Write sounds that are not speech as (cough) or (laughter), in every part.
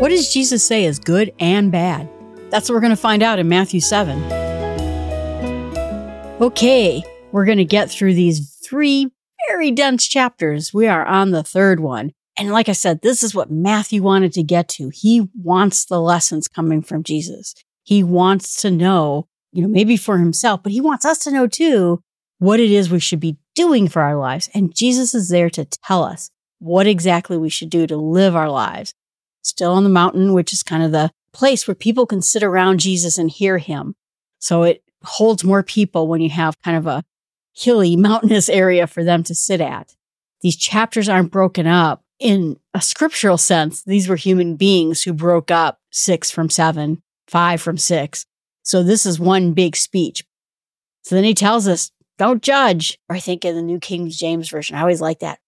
What does Jesus say is good and bad? That's what we're going to find out in Matthew 7. Okay, we're going to get through these three very dense chapters. We are on the third one. And like I said, this is what Matthew wanted to get to. He wants the lessons coming from Jesus. He wants to know, you know, maybe for himself, but he wants us to know too what it is we should be doing for our lives. And Jesus is there to tell us what exactly we should do to live our lives. Still on the mountain, which is kind of the place where people can sit around Jesus and hear him. So it holds more people when you have kind of a hilly, (laughs) mountainous area for them to sit at. These chapters aren't broken up in a scriptural sense. These were human beings who broke up six from seven, five from six. So this is one big speech. So then he tells us, don't judge. Or I think in the New King James Version, I always like that.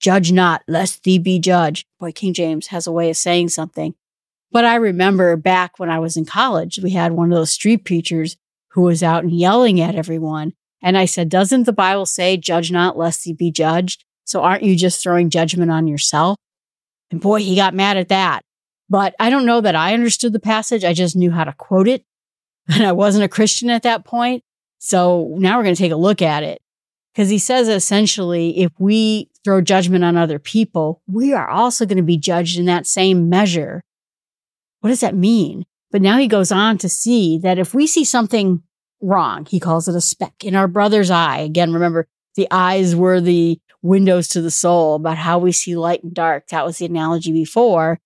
Judge not, lest thee be judged. Boy, King James has a way of saying something. But I remember back when I was in college, we had one of those street preachers who was out and yelling at everyone. And I said, Doesn't the Bible say, judge not lest ye be judged? So aren't you just throwing judgment on yourself? And boy, he got mad at that. But I don't know that I understood the passage. I just knew how to quote it. (laughs) And I wasn't a Christian at that point. So now we're going to take a look at it. Because he says essentially, if we throw judgment on other people, we are also going to be judged in that same measure. What does that mean? But now he goes on to see that if we see something wrong, he calls it a speck in our brother's eye. Again, remember the eyes were the windows to the soul about how we see light and dark. That was the analogy before.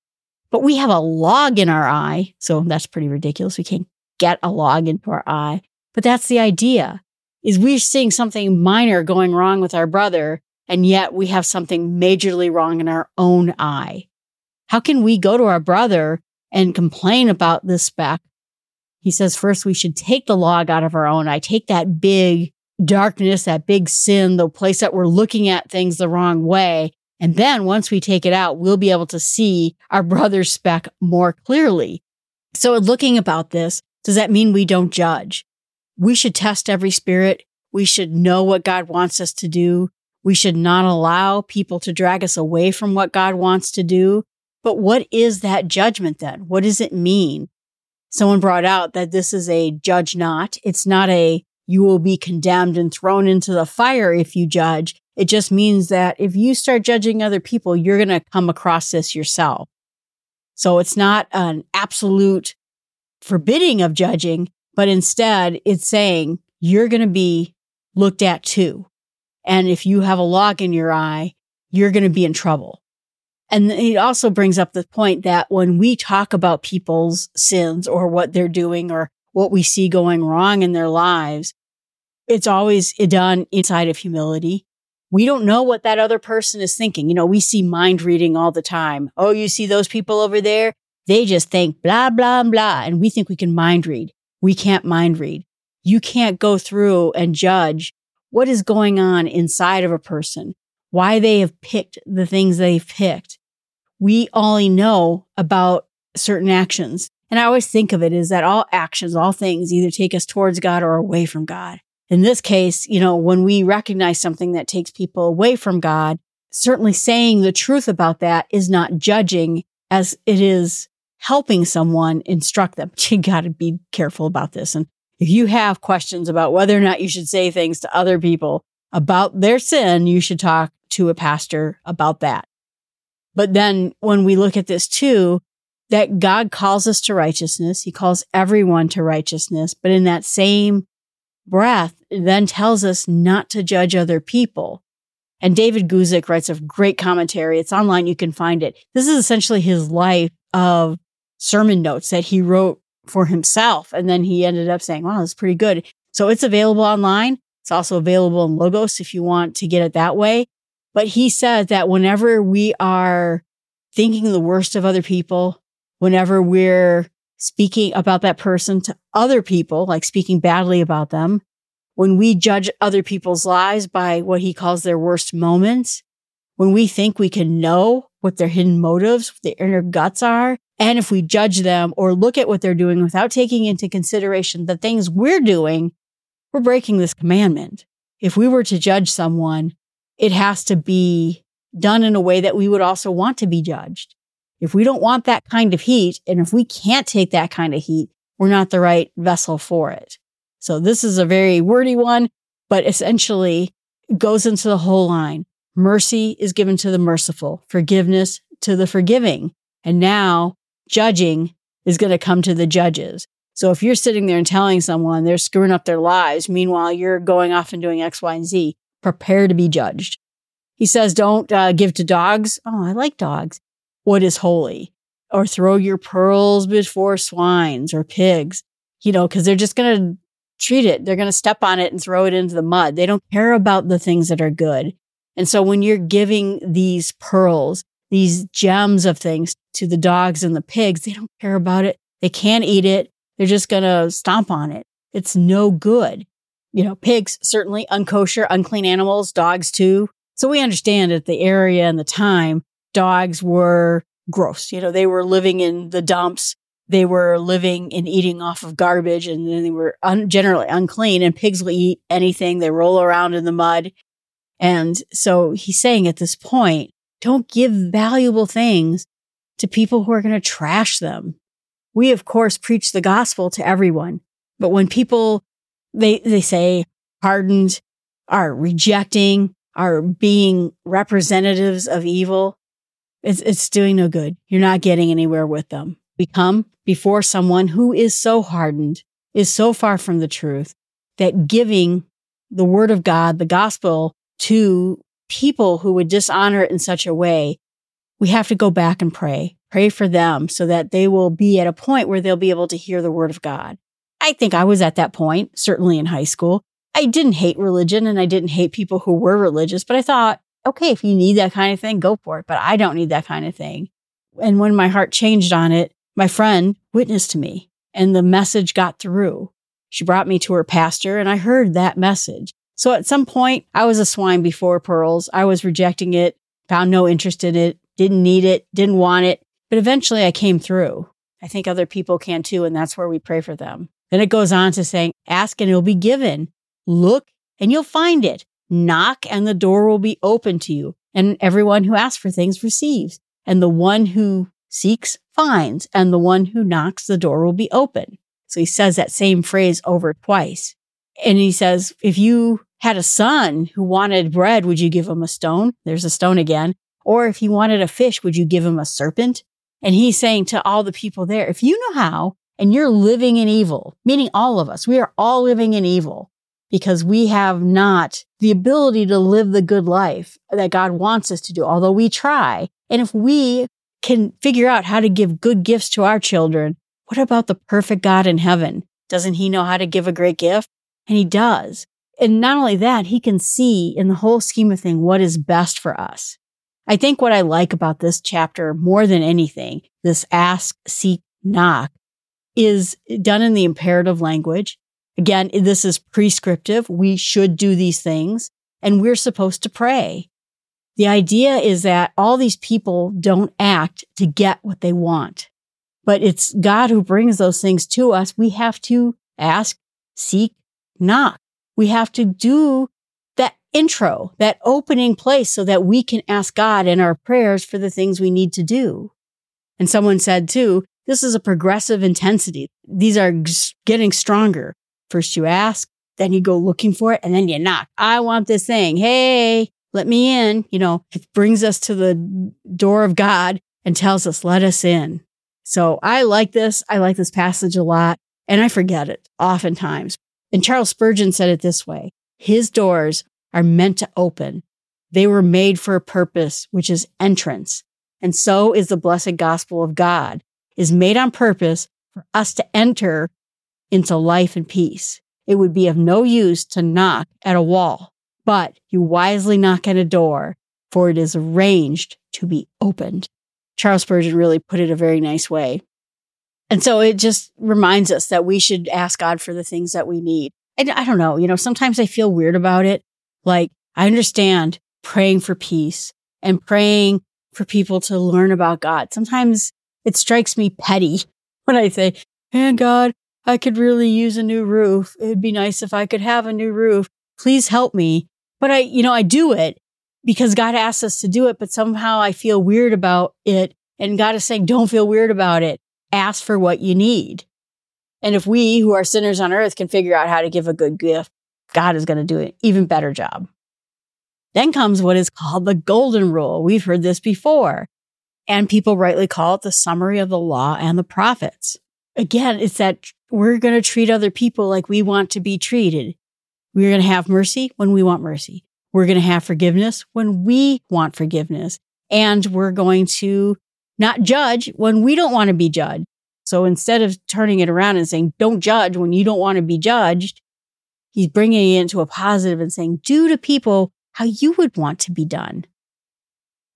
But we have a log in our eye. So that's pretty ridiculous. We can't get a log into our eye. But that's the idea is we're seeing something minor going wrong with our brother. And yet we have something majorly wrong in our own eye. How can we go to our brother and complain about this speck? He says, first, we should take the log out of our own eye, take that big darkness, that big sin, the place that we're looking at things the wrong way. And then once we take it out, we'll be able to see our brother's speck more clearly. So looking about this, does that mean we don't judge? We should test every spirit. We should know what God wants us to do. We should not allow people to drag us away from what God wants to do. But what is that judgment then? What does it mean? Someone brought out that this is a judge not. It's not a you will be condemned and thrown into the fire if you judge. It just means that if you start judging other people, you're going to come across this yourself. So it's not an absolute forbidding of judging, but instead it's saying you're going to be looked at too. And if you have a log in your eye, you're going to be in trouble. And it also brings up the point that when we talk about people's sins or what they're doing or what we see going wrong in their lives, it's always done inside of humility. We don't know what that other person is thinking. You know, we see mind reading all the time. Oh, you see those people over there? They just think blah, blah, blah. And we think we can mind read. We can't mind read. You can't go through and judge what is going on inside of a person, why they have picked the things they've picked. We only know about certain actions. And I always think of it as that all actions, all things either take us towards God or away from God. In this case, you know, when we recognize something that takes people away from God, certainly saying the truth about that is not judging as it is helping someone instruct them. (laughs) You got to be careful about this. And if you have questions about whether or not you should say things to other people about their sin, you should talk to a pastor about that. But then when we look at this too, that God calls us to righteousness. He calls everyone to righteousness. But in that same breath, then tells us not to judge other people. And David Guzik writes a great commentary. It's online. You can find it. This is essentially his life of sermon notes that he wrote for himself. And then he ended up saying, wow, that's pretty good. So it's available online. It's also available in Logos if you want to get it that way. But he said that whenever we are thinking the worst of other people, whenever we're speaking about that person to other people, like speaking badly about them, when we judge other people's lives by what he calls their worst moments, when we think we can know what their hidden motives, their inner guts are, and if we judge them or look at what they're doing without taking into consideration the things we're doing, we're breaking this commandment. If we were to judge someone, it has to be done in a way that we would also want to be judged. If we don't want that kind of heat, and if we can't take that kind of heat, we're not the right vessel for it. So this is a very wordy one, but essentially goes into the whole line. Mercy is given to the merciful, forgiveness to the forgiving. And now judging is going to come to the judges. So if you're sitting there and telling someone they're screwing up their lives, meanwhile you're going off and doing X, Y, and Z, prepare to be judged. He says, don't uh, give to dogs. Oh, I like dogs. What is holy? Or throw your pearls before swines or pigs, you know, because they're just going to treat it. They're going to step on it and throw it into the mud. They don't care about the things that are good. And so when you're giving these pearls, these gems of things to the dogs and the pigs, they don't care about it. They can't eat it. They're just going to stomp on it. It's no good. You know, pigs, certainly unkosher, unclean animals, dogs too. So we understand at the area and the time, dogs were gross. You know, they were living in the dumps. They were living and eating off of garbage and then they were un- generally unclean and pigs will eat anything. They roll around in the mud. And so he's saying at this point, don't give valuable things to people who are going to trash them. We, of course, preach the gospel to everyone. But when people, they, they say hardened, are rejecting, are being representatives of evil, it's, it's doing no good. You're not getting anywhere with them. We come before someone who is so hardened, is so far from the truth that giving the word of God, the gospel to people who would dishonor it in such a way, we have to go back and pray, pray for them so that they will be at a point where they'll be able to hear the word of God. I think I was at that point, certainly in high school. I didn't hate religion and I didn't hate people who were religious, but I thought, okay, if you need that kind of thing, go for it. But I don't need that kind of thing. And when my heart changed on it, my friend witnessed to me and the message got through. She brought me to her pastor and I heard that message. So at some point, I was a swine before pearls. I was rejecting it, found no interest in it, didn't need it, didn't want it. But eventually I came through. I think other people can too. And that's where we pray for them. Then it goes on to saying, ask and it'll be given. Look and you'll find it. Knock and the door will be open to you. And everyone who asks for things receives. And the one who seeks finds. And the one who knocks, the door will be open. So he says that same phrase over twice. And he says, if you had a son who wanted bread, would you give him a stone? There's a stone again. Or if he wanted a fish, would you give him a serpent? And he's saying to all the people there, if you know how and you're living in evil, meaning all of us, we are all living in evil because we have not the ability to live the good life that God wants us to do, although we try. And if we can figure out how to give good gifts to our children, what about the perfect God in heaven? Doesn't he know how to give a great gift? And he does. And not only that, he can see in the whole scheme of thing what is best for us. I think what I like about this chapter more than anything, this ask, seek, knock, is done in the imperative language. Again, this is prescriptive. We should do these things and we're supposed to pray. The idea is that all these people don't act to get what they want, but it's God who brings those things to us. We have to ask, seek, knock. We have to do intro, that opening place so that we can ask God in our prayers for the things we need to do. And someone said too, this is a progressive intensity. These are getting stronger. First you ask, then you go looking for it, and then you knock. I want this thing. Hey, let me in. You know, it brings us to the door of God and tells us, let us in. So I like this. I like this passage a lot, and I forget it oftentimes. And Charles Spurgeon said it this way His doors are meant to open. They were made for a purpose, which is entrance. And so is the blessed gospel of God, is made on purpose for us to enter into life and peace. It would be of no use to knock at a wall, but you wisely knock at a door, for it is arranged to be opened. Charles Spurgeon really put it a very nice way. And so it just reminds us that we should ask God for the things that we need. And I don't know, you know, sometimes I feel weird about it. Like I understand praying for peace and praying for people to learn about God. Sometimes it strikes me petty (laughs) when I say, man, God, I could really use a new roof. It'd be nice if I could have a new roof. Please help me. But I, you know, I do it because God asks us to do it, but somehow I feel weird about it And God is saying, don't feel weird about it. Ask for what you need. And if we who are sinners on earth can figure out how to give a good gift, God is going to do an even better job. Then comes what is called the golden rule. We've heard this before. And people rightly call it the summary of the law and the prophets. Again, it's that we're going to treat other people like we want to be treated. We're going to have mercy when we want mercy. We're going to have forgiveness when we want forgiveness. And we're going to not judge when we don't want to be judged. So instead of turning it around and saying, don't judge when you don't want to be judged, he's bringing it into a positive and saying, do to people how you would want to be done.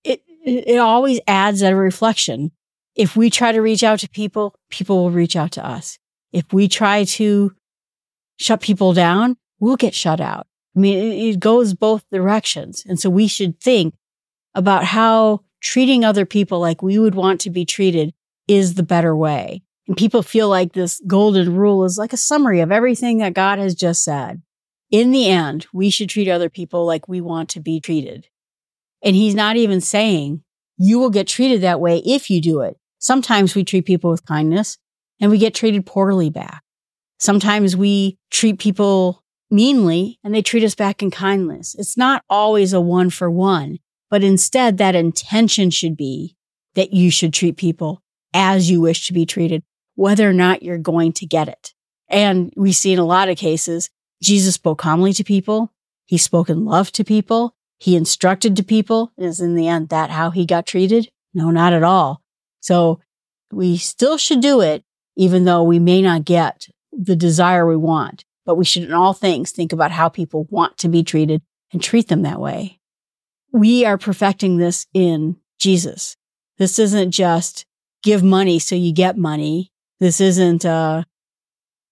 It, it always adds a reflection. If we try to reach out to people, people will reach out to us. If we try to shut people down, we'll get shut out. I mean, it, it goes both directions. And so we should think about how treating other people like we would want to be treated is the better way. And people feel like this golden rule is like a summary of everything that God has just said. In the end, we should treat other people like we want to be treated. And he's not even saying you will get treated that way if you do it. Sometimes we treat people with kindness and we get treated poorly back. Sometimes we treat people meanly and they treat us back in kindness. It's not always a one for one, but instead that intention should be that you should treat people as you wish to be treated, whether or not you're going to get it. And we see in a lot of cases, Jesus spoke calmly to people. He spoke in love to people. He instructed to people. Is in the end that how he got treated? No, not at all. So we still should do it, even though we may not get the desire we want. But we should in all things think about how people want to be treated and treat them that way. We are perfecting this in Jesus. This isn't just give money so you get money. This isn't, uh,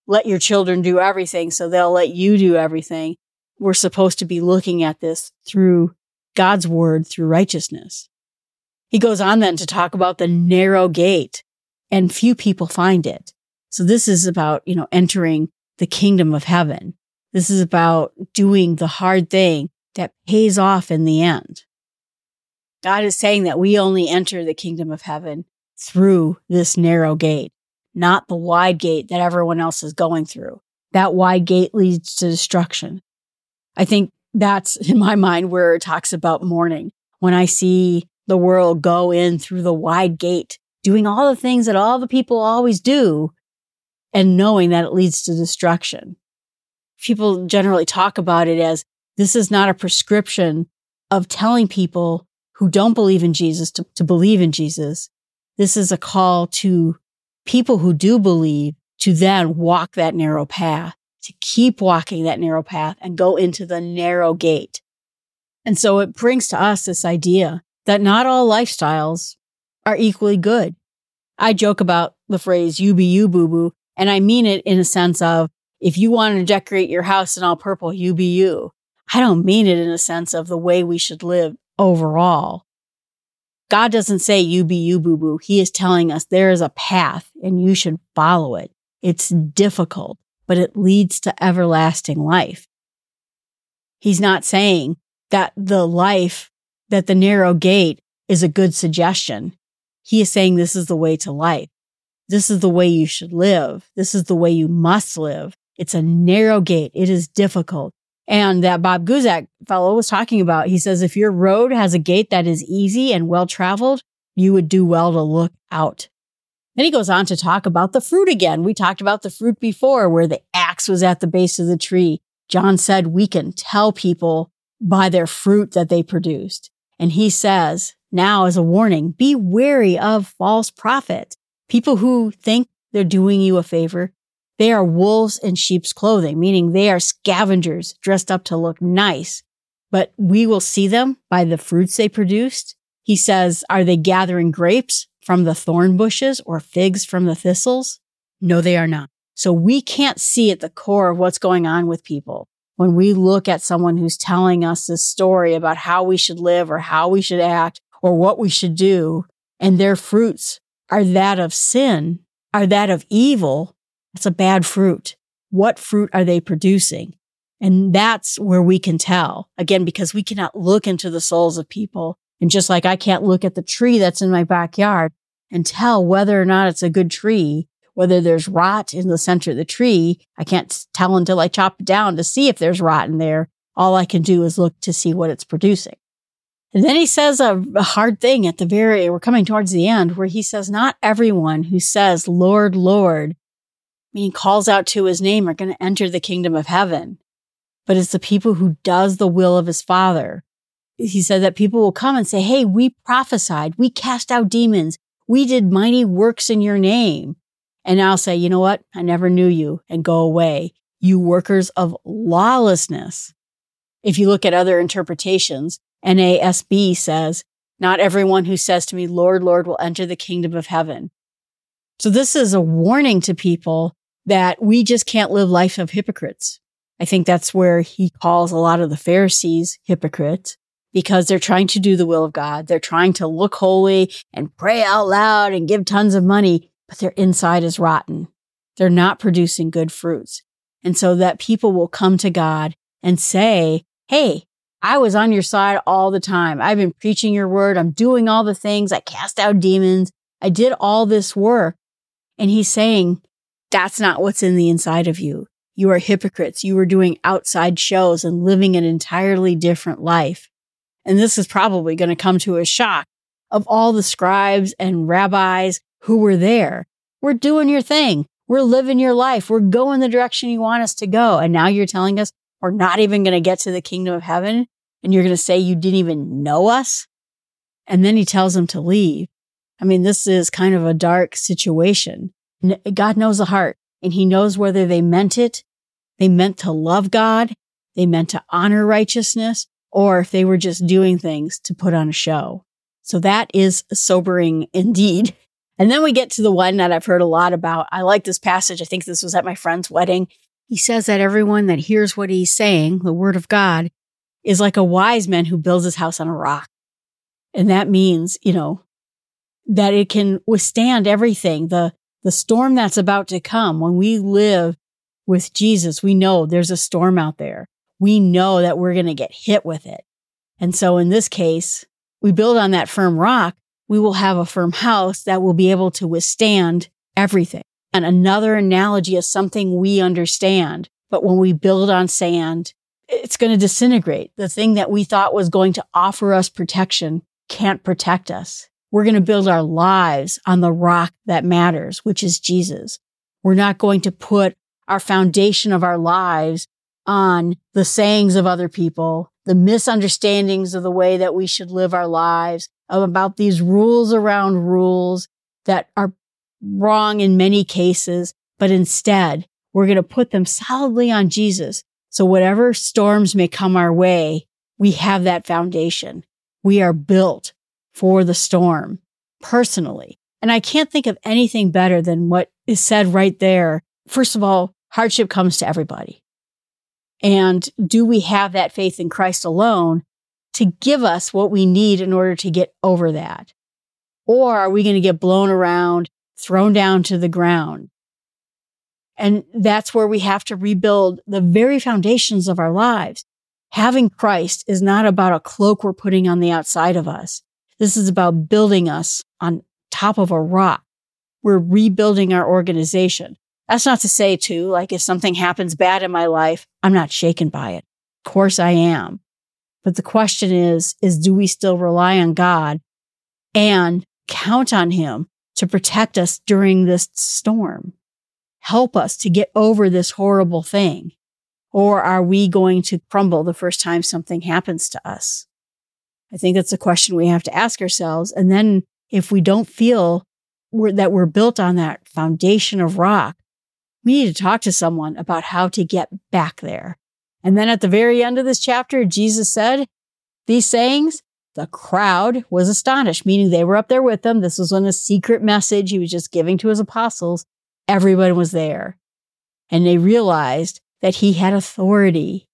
let your children do everything so they'll let you do everything. We're supposed to be looking at this through God's word, through righteousness. He goes on then to talk about the narrow gate and few people find it. So this is about, you know, entering the kingdom of heaven. This is about doing the hard thing that pays off in the end. God is saying that we only enter the kingdom of heaven through this narrow gate, not the wide gate that everyone else is going through. That wide gate leads to destruction. I think that's (laughs) in my mind where it talks about mourning. When I see the world go in through the wide gate, doing all the things that all the people always do and knowing that it leads to destruction. People generally talk about it as this is not a prescription of telling people who don't believe in Jesus to, to believe in Jesus. This is a call to people who do believe to then walk that narrow path, to keep walking that narrow path and go into the narrow gate. And so it brings to us this idea that not all lifestyles are equally good. I joke about the phrase you be you boo boo, and I mean it in a sense of if you want to decorate your house in all purple, you be you. I don't mean it in a sense of the way we should live overall. God doesn't say you be you boo boo. He is telling us there is a path and you should follow it. It's difficult, but it leads to everlasting life. He's not saying that the life, that the narrow gate is a good suggestion. He is saying this is the way to life. This is the way you should live. This is the way you must live. It's a narrow gate. It is difficult. And that Bob Guzik fellow was talking about, he says, if your road has a gate that is easy and well traveled, you would do well to look out. Then he goes on to talk about the fruit again. We talked about the fruit before where the axe was at the base of the tree. John said we can tell people by their fruit that they produced. And he says, now as a warning, be wary of false prophets, people who think they're doing you a favor, they are wolves in sheep's clothing, meaning they are scavengers dressed up to look nice, but we will see them by the fruits they produced. He says, are they gathering grapes from the thorn bushes or figs from the thistles? No, they are not. So we can't see at the core of what's going on with people. When we look at someone who's telling us this story about how we should live or how we should act or what we should do, and their fruits are that of sin, are that of evil, it's a bad fruit. What fruit are they producing? And that's where we can tell again, because we cannot look into the souls of people. And just like I can't look at the tree that's in my backyard and tell whether or not it's a good tree, whether there's rot in the center of the tree, I can't tell until I chop it down to see if there's rot in there. All I can do is look to see what it's producing. And then he says a, a, hard thing at the very, we're coming towards the end where he says, not everyone who says, Lord, Lord, meaning calls out to his name are going to enter the kingdom of heaven, but it's the people who does the will of his father. He said that people will come and say, Hey, we prophesied. We cast out demons. We did mighty works in your name. And I'll say, you know what? I never knew you and go away. You workers of lawlessness. If you look at other interpretations, NASB says, Not everyone who says to me, Lord, Lord, will enter the kingdom of heaven. So this is a warning to people that we just can't live life of hypocrites. I think that's where he calls a lot of the Pharisees hypocrites because they're trying to do the will of God. They're trying to look holy and pray out loud and give tons of money, but their inside is rotten. They're not producing good fruits. And so that people will come to God and say, Hey, I was on your side all the time. I've been preaching your word. I'm doing all the things. I cast out demons. I did all this work. And he's saying, that's not what's in the inside of you. You are hypocrites. You are doing outside shows and living an entirely different life. And this is probably going to come to a shock of all the scribes and rabbis who were there. We're doing your thing. We're living your life. We're going the direction you want us to go. And now you're telling us we're not even going to get to the kingdom of heaven. And you're going to say you didn't even know us. And then he tells them to leave. I mean, this is kind of a dark situation. God knows the heart and he knows whether they meant it. They meant to love God. They meant to honor righteousness or if they were just doing things to put on a show. So that is sobering indeed. (laughs) And then we get to the one that I've heard a lot about. I like this passage. I think this was at my friend's wedding. He says that everyone that hears what he's saying, the word of God, is like a wise man who builds his house on a rock. And that means, you know, that it can withstand everything. The, the storm that's about to come when we live with Jesus, we know there's a storm out there. We know that we're going to get hit with it. And so in this case, we build on that firm rock. We will have a firm house that will be able to withstand everything. And another analogy is something we understand. But when we build on sand, it's going to disintegrate. The thing that we thought was going to offer us protection can't protect us. We're going to build our lives on the rock that matters, which is Jesus. We're not going to put our foundation of our lives on the sayings of other people, the misunderstandings of the way that we should live our lives, about these rules around rules that are wrong in many cases, but instead we're going to put them solidly on Jesus. So whatever storms may come our way, we have that foundation. We are built for the storm personally. And I can't think of anything better than what is said right there. First of all, hardship comes to everybody. And do we have that faith in Christ alone to give us what we need in order to get over that? Or are we going to get blown around, thrown down to the ground? And that's where we have to rebuild the very foundations of our lives. Having Christ is not about a cloak we're putting on the outside of us. This is about building us on top of a rock. We're rebuilding our organization. That's not to say too, like if something happens bad in my life, I'm not shaken by it. Of course I am. But the question is, is do we still rely on God and count on him to protect us during this storm? Help us to get over this horrible thing. Or are we going to crumble the first time something happens to us? I think that's a question we have to ask ourselves. And then if we don't feel we're, that we're built on that foundation of rock, we need to talk to someone about how to get back there. And then at the very end of this chapter, Jesus said these sayings. The crowd was astonished, meaning they were up there with him. This was on a secret message he was just giving to his apostles. Everyone was there. And they realized that he had authority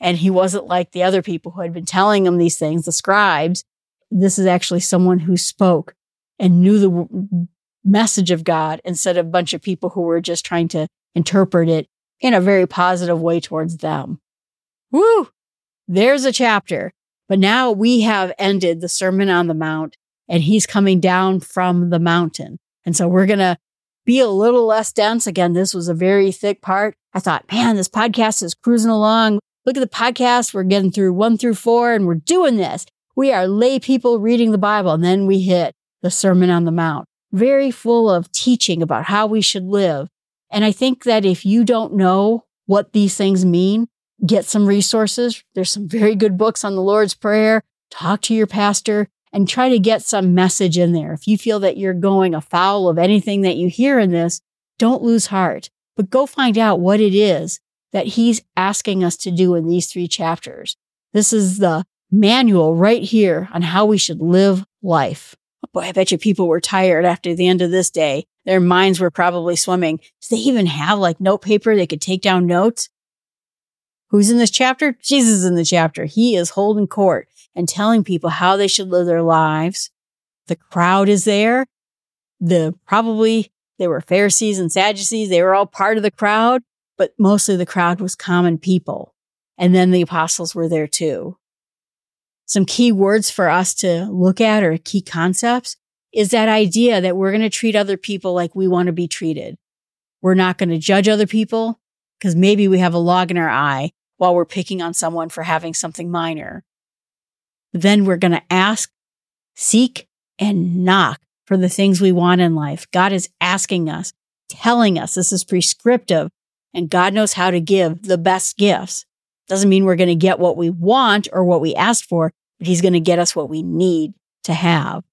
and he wasn't like the other people who had been telling him these things, the scribes. This is actually someone who spoke and knew the message of God instead of a bunch of people who were just trying to interpret it in a very positive way towards them. Woo! There's a chapter. But now we have ended the Sermon on the Mount and he's coming down from the mountain. And so we're going to be a little less dense. Again, this was a very thick part. I thought, man, this podcast is cruising along. Look at the podcast. We're getting through one through four and we're doing this. We are lay people reading the Bible. And then we hit the Sermon on the Mount, very full of teaching about how we should live. And I think that if you don't know what these things mean, get some resources. There's some very good books on the Lord's Prayer. Talk to your pastor and try to get some message in there. If you feel that you're going afoul of anything that you hear in this, don't lose heart, but go find out what it is that he's asking us to do in these three chapters. This is the manual right here on how we should live life. Boy, I bet you people were tired after the end of this day. Their minds were probably swimming. Do they even have like note paper they could take down notes? Who's in this chapter? Jesus is in the chapter. He is holding court and telling people how they should live their lives. The crowd is there. The probably they were Pharisees and Sadducees. They were all part of the crowd, but mostly the crowd was common people. And then the apostles were there too. Some key words for us to look at or key concepts is that idea that we're going to treat other people like we want to be treated. We're not going to judge other people because maybe we have a log in our eye while we're picking on someone for having something minor then we're going to ask, seek, and knock for the things we want in life. God is asking us, telling us this is prescriptive, and God knows how to give the best gifts. Doesn't mean we're going to get what we want or what we asked for, but He's going to get us what we need to have.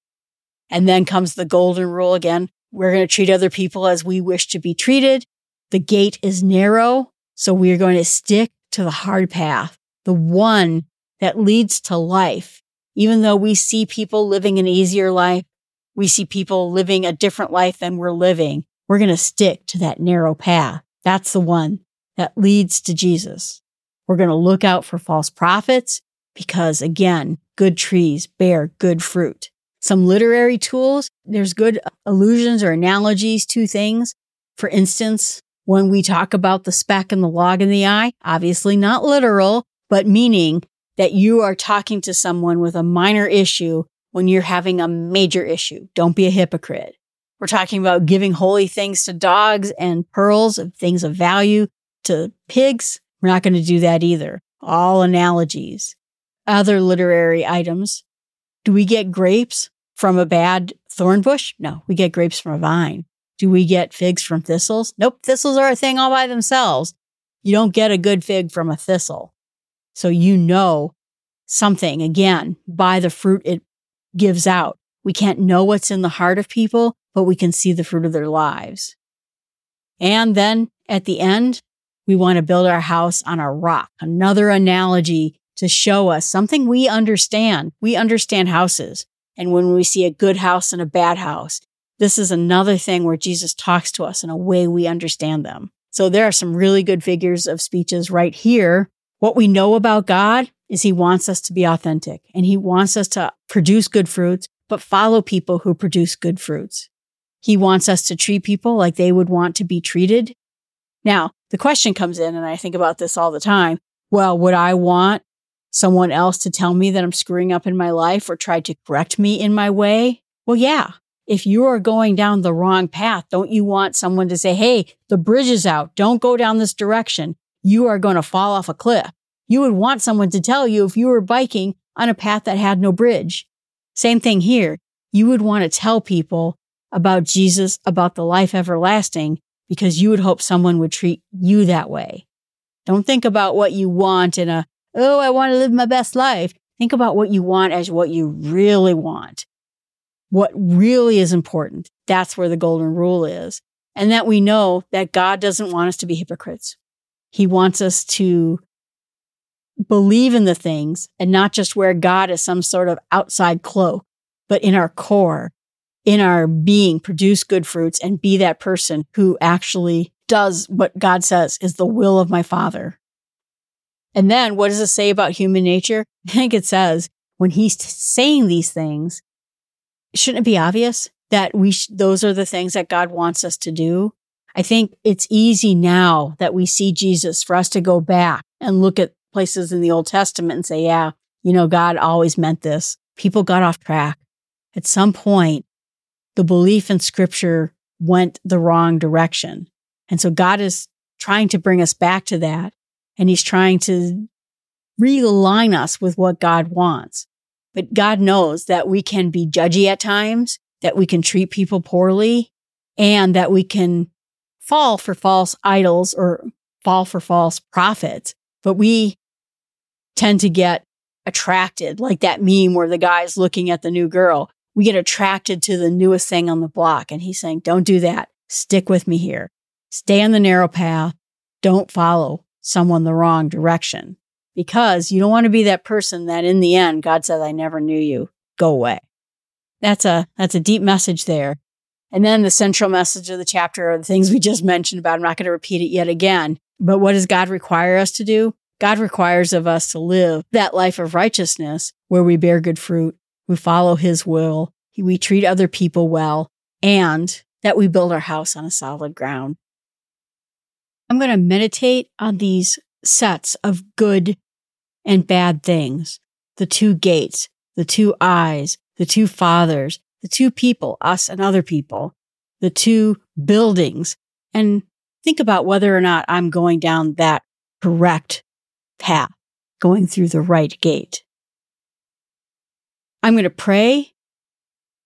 And then comes the golden rule again. We're going to treat other people as we wish to be treated. The gate is narrow, so we're going to stick to the hard path, the one that leads to life. Even though we see people living an easier life, we see people living a different life than we're living. We're going to stick to that narrow path. That's the one that leads to Jesus. We're going to look out for false prophets because again, good trees bear good fruit. Some literary tools, there's good allusions or analogies to things. For instance, when we talk about the speck and the log in the eye, obviously not literal, but meaning that you are talking to someone with a minor issue when you're having a major issue. Don't be a hypocrite. We're talking about giving holy things to dogs and pearls of things of value to pigs. We're not going to do that either. All analogies. Other literary items. Do we get grapes from a bad thorn bush? No, we get grapes from a vine. Do we get figs from thistles? Nope, thistles are a thing all by themselves. You don't get a good fig from a thistle. So you know something again by the fruit it gives out. We can't know what's in the heart of people, but we can see the fruit of their lives. And then at the end, we want to build our house on a rock. Another analogy to show us something we understand. We understand houses. And when we see a good house and a bad house, this is another thing where Jesus talks to us in a way we understand them. So there are some really good figures of speeches right here what we know about God is he wants us to be authentic and he wants us to produce good fruits, but follow people who produce good fruits. He wants us to treat people like they would want to be treated. Now, the question comes in, and I think about this all the time. Well, would I want someone else to tell me that I'm screwing up in my life or try to correct me in my way? Well, yeah. If you are going down the wrong path, don't you want someone to say, Hey, the bridge is out. Don't go down this direction you are going to fall off a cliff. You would want someone to tell you if you were biking on a path that had no bridge. Same thing here. You would want to tell people about Jesus, about the life everlasting, because you would hope someone would treat you that way. Don't think about what you want in a, oh, I want to live my best life. Think about what you want as what you really want. What really is important. That's where the golden rule is. And that we know that God doesn't want us to be hypocrites. He wants us to believe in the things and not just wear God as some sort of outside cloak, but in our core, in our being, produce good fruits and be that person who actually does what God says is the will of my Father. And then what does it say about human nature? (laughs) I think it says when he's saying these things, shouldn't it be obvious that we, sh- those are the things that God wants us to do? I think it's easy now that we see Jesus for us to go back and look at places in the Old Testament and say, yeah, you know, God always meant this. People got off track. At some point, the belief in scripture went the wrong direction. And so God is trying to bring us back to that. And he's trying to realign us with what God wants. But God knows that we can be judgy at times, that we can treat people poorly, and that we can fall for false idols or fall for false prophets. But we tend to get attracted, like that meme where the guy's looking at the new girl. We get attracted to the newest thing on the block. And he's saying, don't do that. Stick with me here. Stay on the narrow path. Don't follow someone the wrong direction because you don't want to be that person that in the end God says, I never knew you. Go away. That's a, that's a deep message there. And then the central message of the chapter are the things we just mentioned about. I'm not going to repeat it yet again. But what does God require us to do? God requires of us to live that life of righteousness where we bear good fruit, we follow his will, we treat other people well, and that we build our house on a solid ground. I'm going to meditate on these sets of good and bad things. The two gates, the two eyes, the two fathers, the two people, us and other people, the two buildings, and think about whether or not I'm going down that correct path, going through the right gate. I'm going to pray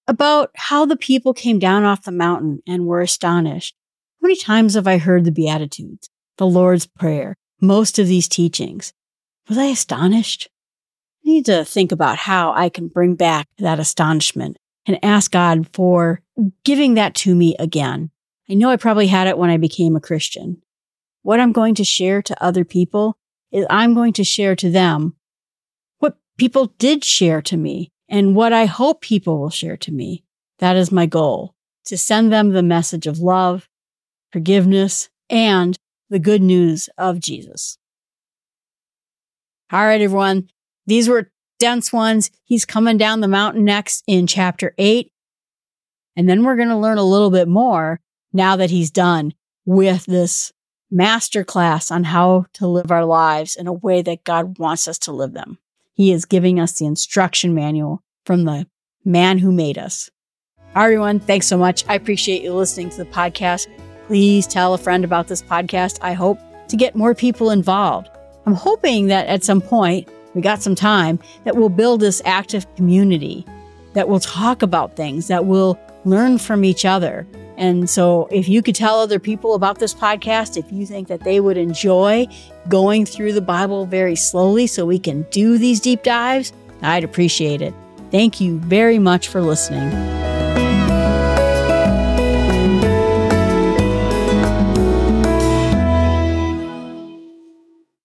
about how the people came down off the mountain and were astonished. How many times have I heard the Beatitudes, the Lord's Prayer, most of these teachings? Was I astonished? I need to think about how I can bring back that astonishment and ask God for giving that to me again. I know I probably had it when I became a Christian. What I'm going to share to other people is I'm going to share to them what people did share to me and what I hope people will share to me. That is my goal to send them the message of love, forgiveness, and the good news of Jesus. All right, everyone. These were dense ones. He's coming down the mountain next in chapter eight. And then we're going to learn a little bit more now that he's done with this masterclass on how to live our lives in a way that God wants us to live them. He is giving us the instruction manual from the man who made us. everyone, thanks so much. I appreciate you listening to the podcast. Please tell a friend about this podcast. I hope to get more people involved. I'm hoping that at some point, we got some time, that we'll build this active community, that we'll talk about things, that we'll learn from each other, and so, if you could tell other people about this podcast, if you think that they would enjoy going through the Bible very slowly so we can do these deep dives, I'd appreciate it. Thank you very much for listening.